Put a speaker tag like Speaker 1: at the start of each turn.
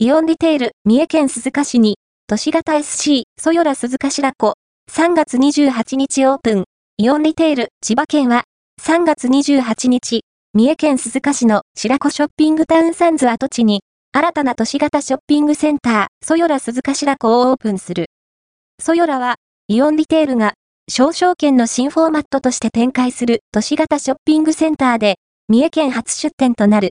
Speaker 1: イオンリテール、三重県鈴鹿市に、都市型 SC、ソヨラ鈴鹿白子、3月28日オープン、イオンリテール、千葉県は、3月28日、三重県鈴鹿市の白子ショッピングタウンサンズ跡地に、新たな都市型ショッピングセンター、ソヨラ鈴鹿白子をオープンする。ソヨラは、イオンリテールが、少々券の新フォーマットとして展開する都市型ショッピングセンターで、三重県初出店となる